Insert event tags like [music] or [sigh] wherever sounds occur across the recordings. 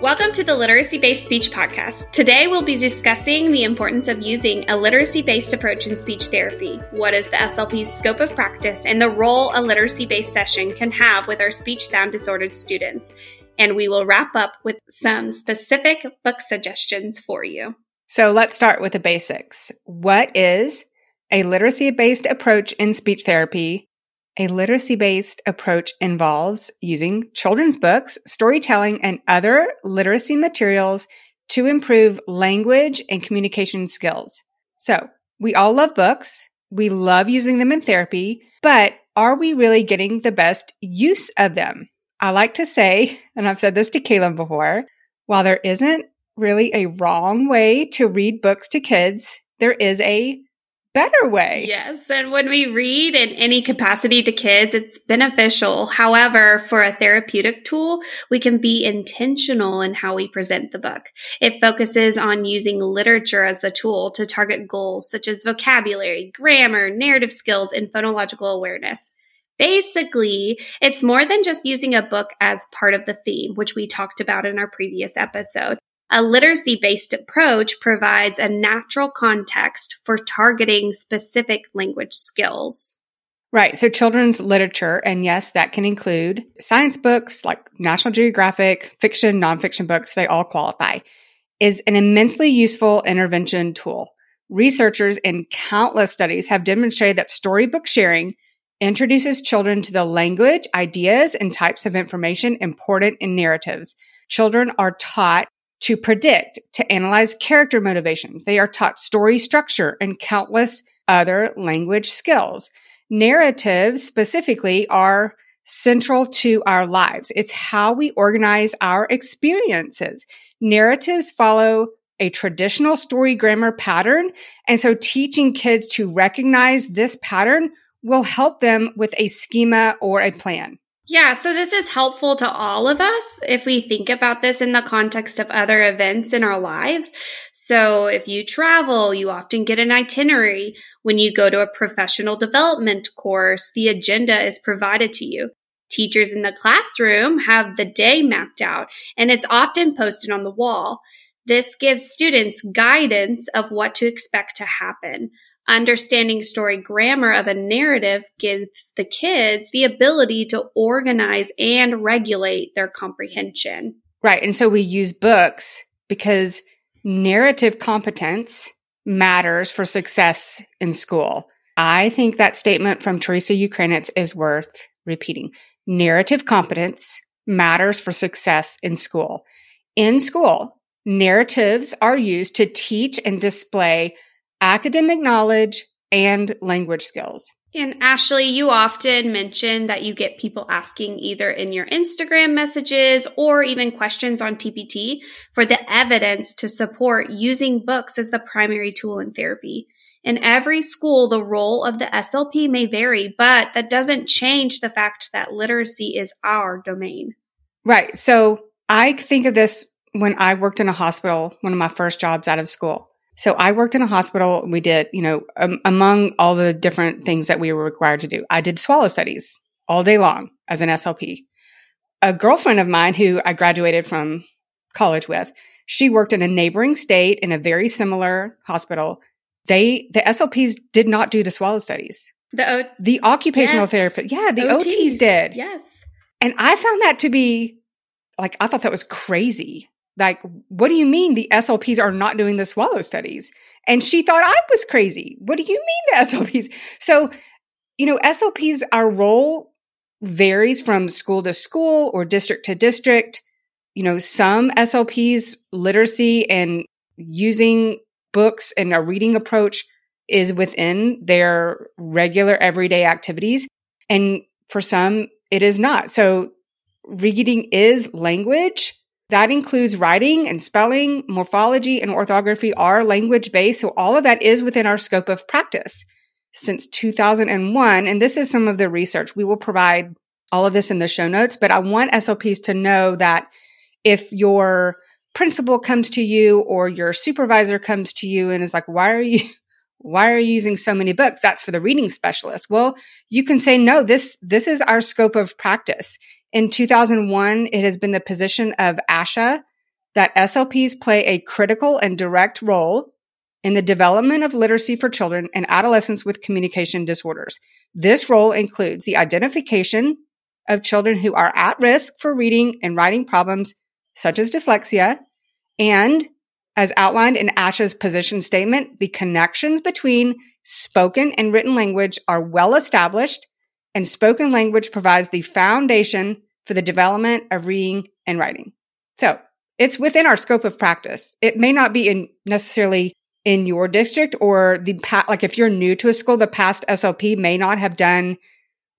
Welcome to the Literacy Based Speech Podcast. Today we'll be discussing the importance of using a literacy based approach in speech therapy. What is the SLP's scope of practice and the role a literacy based session can have with our speech sound disordered students? And we will wrap up with some specific book suggestions for you. So let's start with the basics. What is a literacy based approach in speech therapy? A literacy based approach involves using children's books, storytelling, and other literacy materials to improve language and communication skills. So we all love books. We love using them in therapy, but are we really getting the best use of them? I like to say, and I've said this to Caleb before, while there isn't really a wrong way to read books to kids, there is a better way. Yes. And when we read in any capacity to kids, it's beneficial. However, for a therapeutic tool, we can be intentional in how we present the book. It focuses on using literature as the tool to target goals such as vocabulary, grammar, narrative skills, and phonological awareness. Basically, it's more than just using a book as part of the theme, which we talked about in our previous episode. A literacy based approach provides a natural context for targeting specific language skills. Right. So children's literature, and yes, that can include science books like National Geographic, fiction, nonfiction books, they all qualify, is an immensely useful intervention tool. Researchers in countless studies have demonstrated that storybook sharing introduces children to the language, ideas, and types of information important in narratives. Children are taught to predict, to analyze character motivations. They are taught story structure and countless other language skills. Narratives specifically are central to our lives. It's how we organize our experiences. Narratives follow a traditional story grammar pattern. And so teaching kids to recognize this pattern will help them with a schema or a plan. Yeah, so this is helpful to all of us if we think about this in the context of other events in our lives. So if you travel, you often get an itinerary. When you go to a professional development course, the agenda is provided to you. Teachers in the classroom have the day mapped out and it's often posted on the wall. This gives students guidance of what to expect to happen. Understanding story grammar of a narrative gives the kids the ability to organize and regulate their comprehension. Right. And so we use books because narrative competence matters for success in school. I think that statement from Teresa Ukrainetz is worth repeating. Narrative competence matters for success in school. In school, narratives are used to teach and display academic knowledge, and language skills. And Ashley, you often mention that you get people asking either in your Instagram messages or even questions on TPT for the evidence to support using books as the primary tool in therapy. In every school, the role of the SLP may vary, but that doesn't change the fact that literacy is our domain. Right. So I think of this when I worked in a hospital, one of my first jobs out of school. So I worked in a hospital. And we did, you know, um, among all the different things that we were required to do, I did swallow studies all day long as an SLP. A girlfriend of mine who I graduated from college with, she worked in a neighboring state in a very similar hospital. They, the SLPs did not do the swallow studies. The, o- the occupational yes. therapist, yeah, the OTs. OTs did. Yes. And I found that to be like, I thought that was crazy like, what do you mean the SLPs are not doing the swallow studies? And she thought I was crazy. What do you mean the [laughs] SLPs? So, you know, SLPs, our role varies from school to school or district to district. You know, some SLPs literacy and using books and a reading approach is within their regular everyday activities. And for some, it is not. So reading is language that includes writing and spelling, morphology and orthography are language based. So all of that is within our scope of practice since 2001. And this is some of the research. We will provide all of this in the show notes, but I want SLPs to know that if your principal comes to you or your supervisor comes to you and is like, why are you, why are you using so many books? That's for the reading specialist. Well, you can say, no, this, this is our scope of practice. In 2001, it has been the position of ASHA that SLPs play a critical and direct role in the development of literacy for children and adolescents with communication disorders. This role includes the identification of children who are at risk for reading and writing problems such as dyslexia and as outlined in ASHA's position statement, the connections between spoken and written language are well established and spoken language provides the foundation for the development of reading and writing. So it's within our scope of practice. It may not be in necessarily in your district or the past, like if you're new to a school, the past SLP may not have done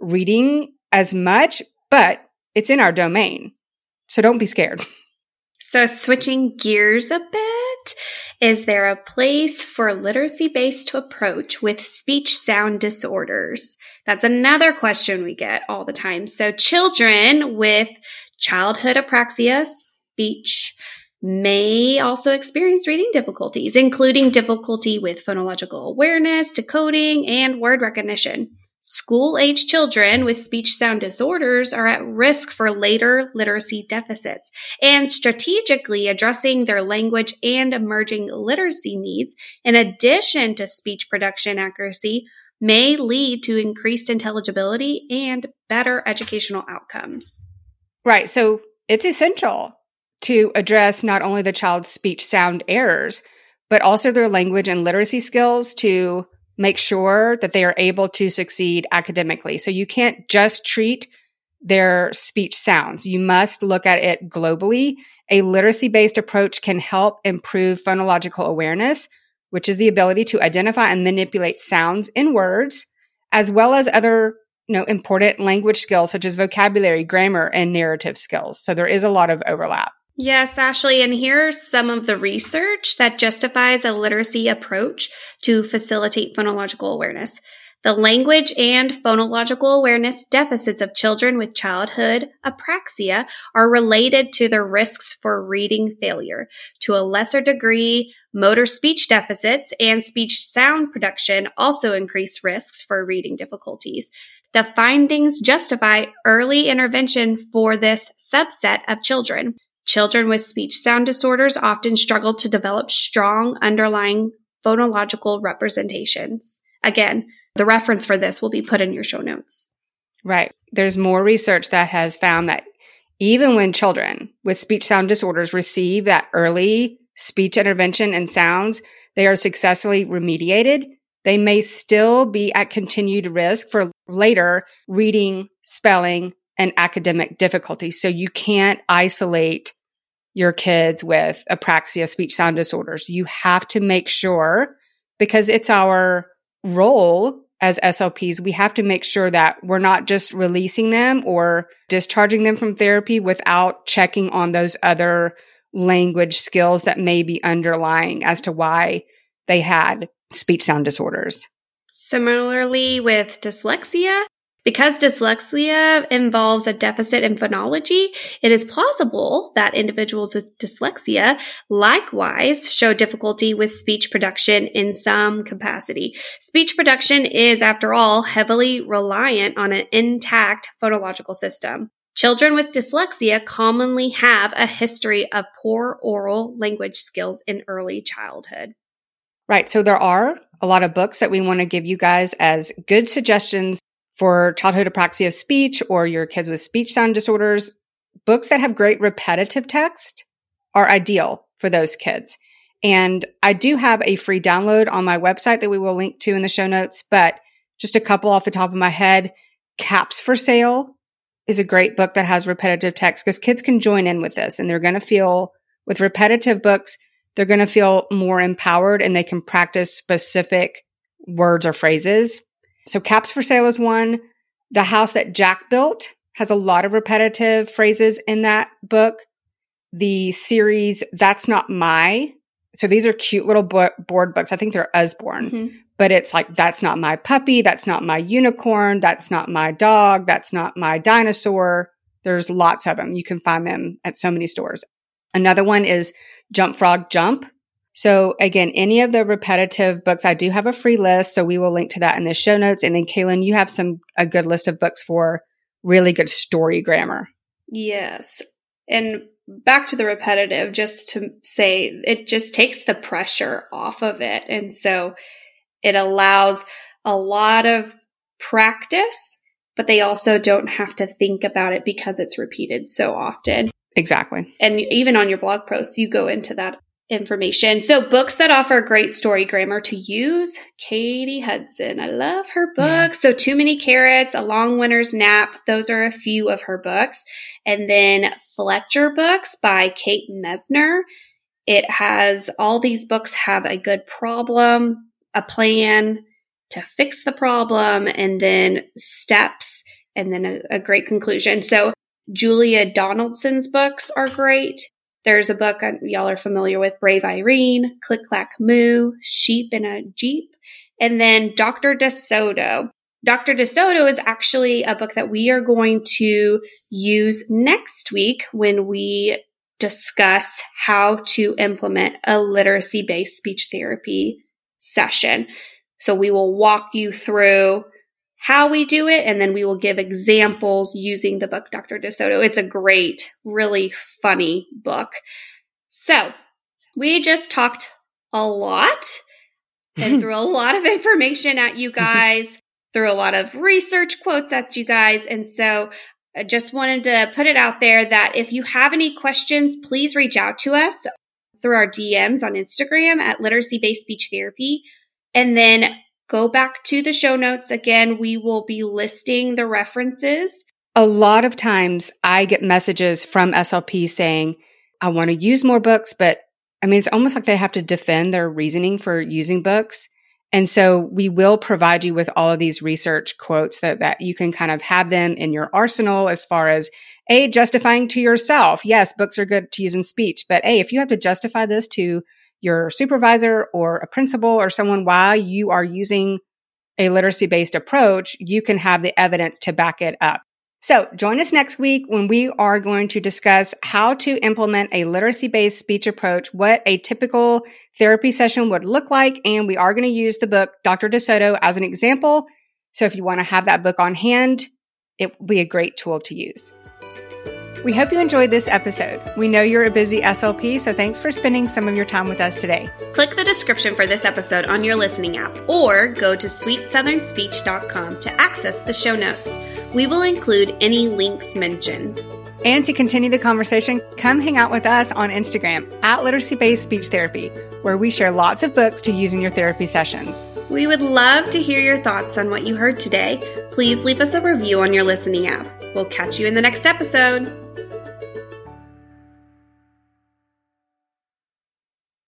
reading as much, but it's in our domain. So don't be scared. So switching gears a bit, is there a place for literacy based approach with speech sound disorders? That's another question we get all the time. So children with childhood apraxia, speech, may also experience reading difficulties, including difficulty with phonological awareness, decoding, and word recognition. School age children with speech sound disorders are at risk for later literacy deficits, and strategically addressing their language and emerging literacy needs, in addition to speech production accuracy, may lead to increased intelligibility and better educational outcomes. Right. So it's essential to address not only the child's speech sound errors, but also their language and literacy skills to make sure that they are able to succeed academically. So you can't just treat their speech sounds. You must look at it globally. A literacy based approach can help improve phonological awareness, which is the ability to identify and manipulate sounds in words, as well as other you know, important language skills such as vocabulary, grammar, and narrative skills. So there is a lot of overlap. Yes, Ashley, and here's some of the research that justifies a literacy approach to facilitate phonological awareness. The language and phonological awareness deficits of children with childhood apraxia are related to their risks for reading failure. To a lesser degree, motor speech deficits and speech sound production also increase risks for reading difficulties. The findings justify early intervention for this subset of children. Children with speech sound disorders often struggle to develop strong underlying phonological representations. Again, the reference for this will be put in your show notes. Right. There's more research that has found that even when children with speech sound disorders receive that early speech intervention and sounds, they are successfully remediated. They may still be at continued risk for later reading, spelling, and academic difficulties. So you can't isolate your kids with apraxia, speech sound disorders. You have to make sure because it's our role as SLPs, we have to make sure that we're not just releasing them or discharging them from therapy without checking on those other language skills that may be underlying as to why they had speech sound disorders. Similarly, with dyslexia, because dyslexia involves a deficit in phonology, it is plausible that individuals with dyslexia likewise show difficulty with speech production in some capacity. Speech production is, after all, heavily reliant on an intact phonological system. Children with dyslexia commonly have a history of poor oral language skills in early childhood. Right. So there are a lot of books that we want to give you guys as good suggestions for childhood apraxia of speech or your kids with speech sound disorders, books that have great repetitive text are ideal for those kids. And I do have a free download on my website that we will link to in the show notes, but just a couple off the top of my head. Caps for Sale is a great book that has repetitive text because kids can join in with this and they're going to feel with repetitive books, they're going to feel more empowered and they can practice specific words or phrases so Caps for Sale is one. The House That Jack Built has a lot of repetitive phrases in that book. The series That's Not My. So these are cute little book, board books. I think they're Usborne, mm-hmm. but it's like, that's not my puppy. That's not my unicorn. That's not my dog. That's not my dinosaur. There's lots of them. You can find them at so many stores. Another one is Jump Frog Jump. So again, any of the repetitive books, I do have a free list. So we will link to that in the show notes. And then Kaylin, you have some, a good list of books for really good story grammar. Yes. And back to the repetitive just to say it just takes the pressure off of it. And so it allows a lot of practice, but they also don't have to think about it because it's repeated so often. Exactly. And even on your blog posts, you go into that information. So books that offer great story grammar to use, Katy Hudson. I love her books. Yeah. So Too Many Carrots, A Long Winter's Nap. Those are a few of her books. And then Fletcher books by Kate Messner. It has all these books have a good problem, a plan to fix the problem, and then steps, and then a, a great conclusion. So Julia Donaldson's books are great. There's a book uh, y'all are familiar with, Brave Irene, Click Clack Moo, Sheep in a Jeep, and then Dr. De Soto. Dr. De Soto is actually a book that we are going to use next week when we discuss how to implement a literacy based speech therapy session. So we will walk you through how we do it, and then we will give examples using the book Dr. De Soto. It's a great, really funny book. So we just talked a lot and [laughs] threw a lot of information at you guys, [laughs] threw a lot of research quotes at you guys. And so I just wanted to put it out there that if you have any questions, please reach out to us through our DMs on Instagram at literacy based speech therapy. And then go back to the show notes. Again, we will be listing the references. A lot of times I get messages from SLP saying, I want to use more books, but I mean, it's almost like they have to defend their reasoning for using books. And so we will provide you with all of these research quotes that, that you can kind of have them in your arsenal as far as A, justifying to yourself. Yes, books are good to use in speech, but A, if you have to justify this to your supervisor or a principal or someone while you are using a literacy based approach, you can have the evidence to back it up. So join us next week when we are going to discuss how to implement a literacy based speech approach, what a typical therapy session would look like. And we are going to use the book Dr. De Soto as an example. So if you want to have that book on hand, it will be a great tool to use. We hope you enjoyed this episode. We know you're a busy SLP, so thanks for spending some of your time with us today. Click the description for this episode on your listening app or go to sweetsouthernspeech.com to access the show notes. We will include any links mentioned. And to continue the conversation, come hang out with us on Instagram at Literacy Based Speech Therapy, where we share lots of books to use in your therapy sessions. We would love to hear your thoughts on what you heard today. Please leave us a review on your listening app. We'll catch you in the next episode.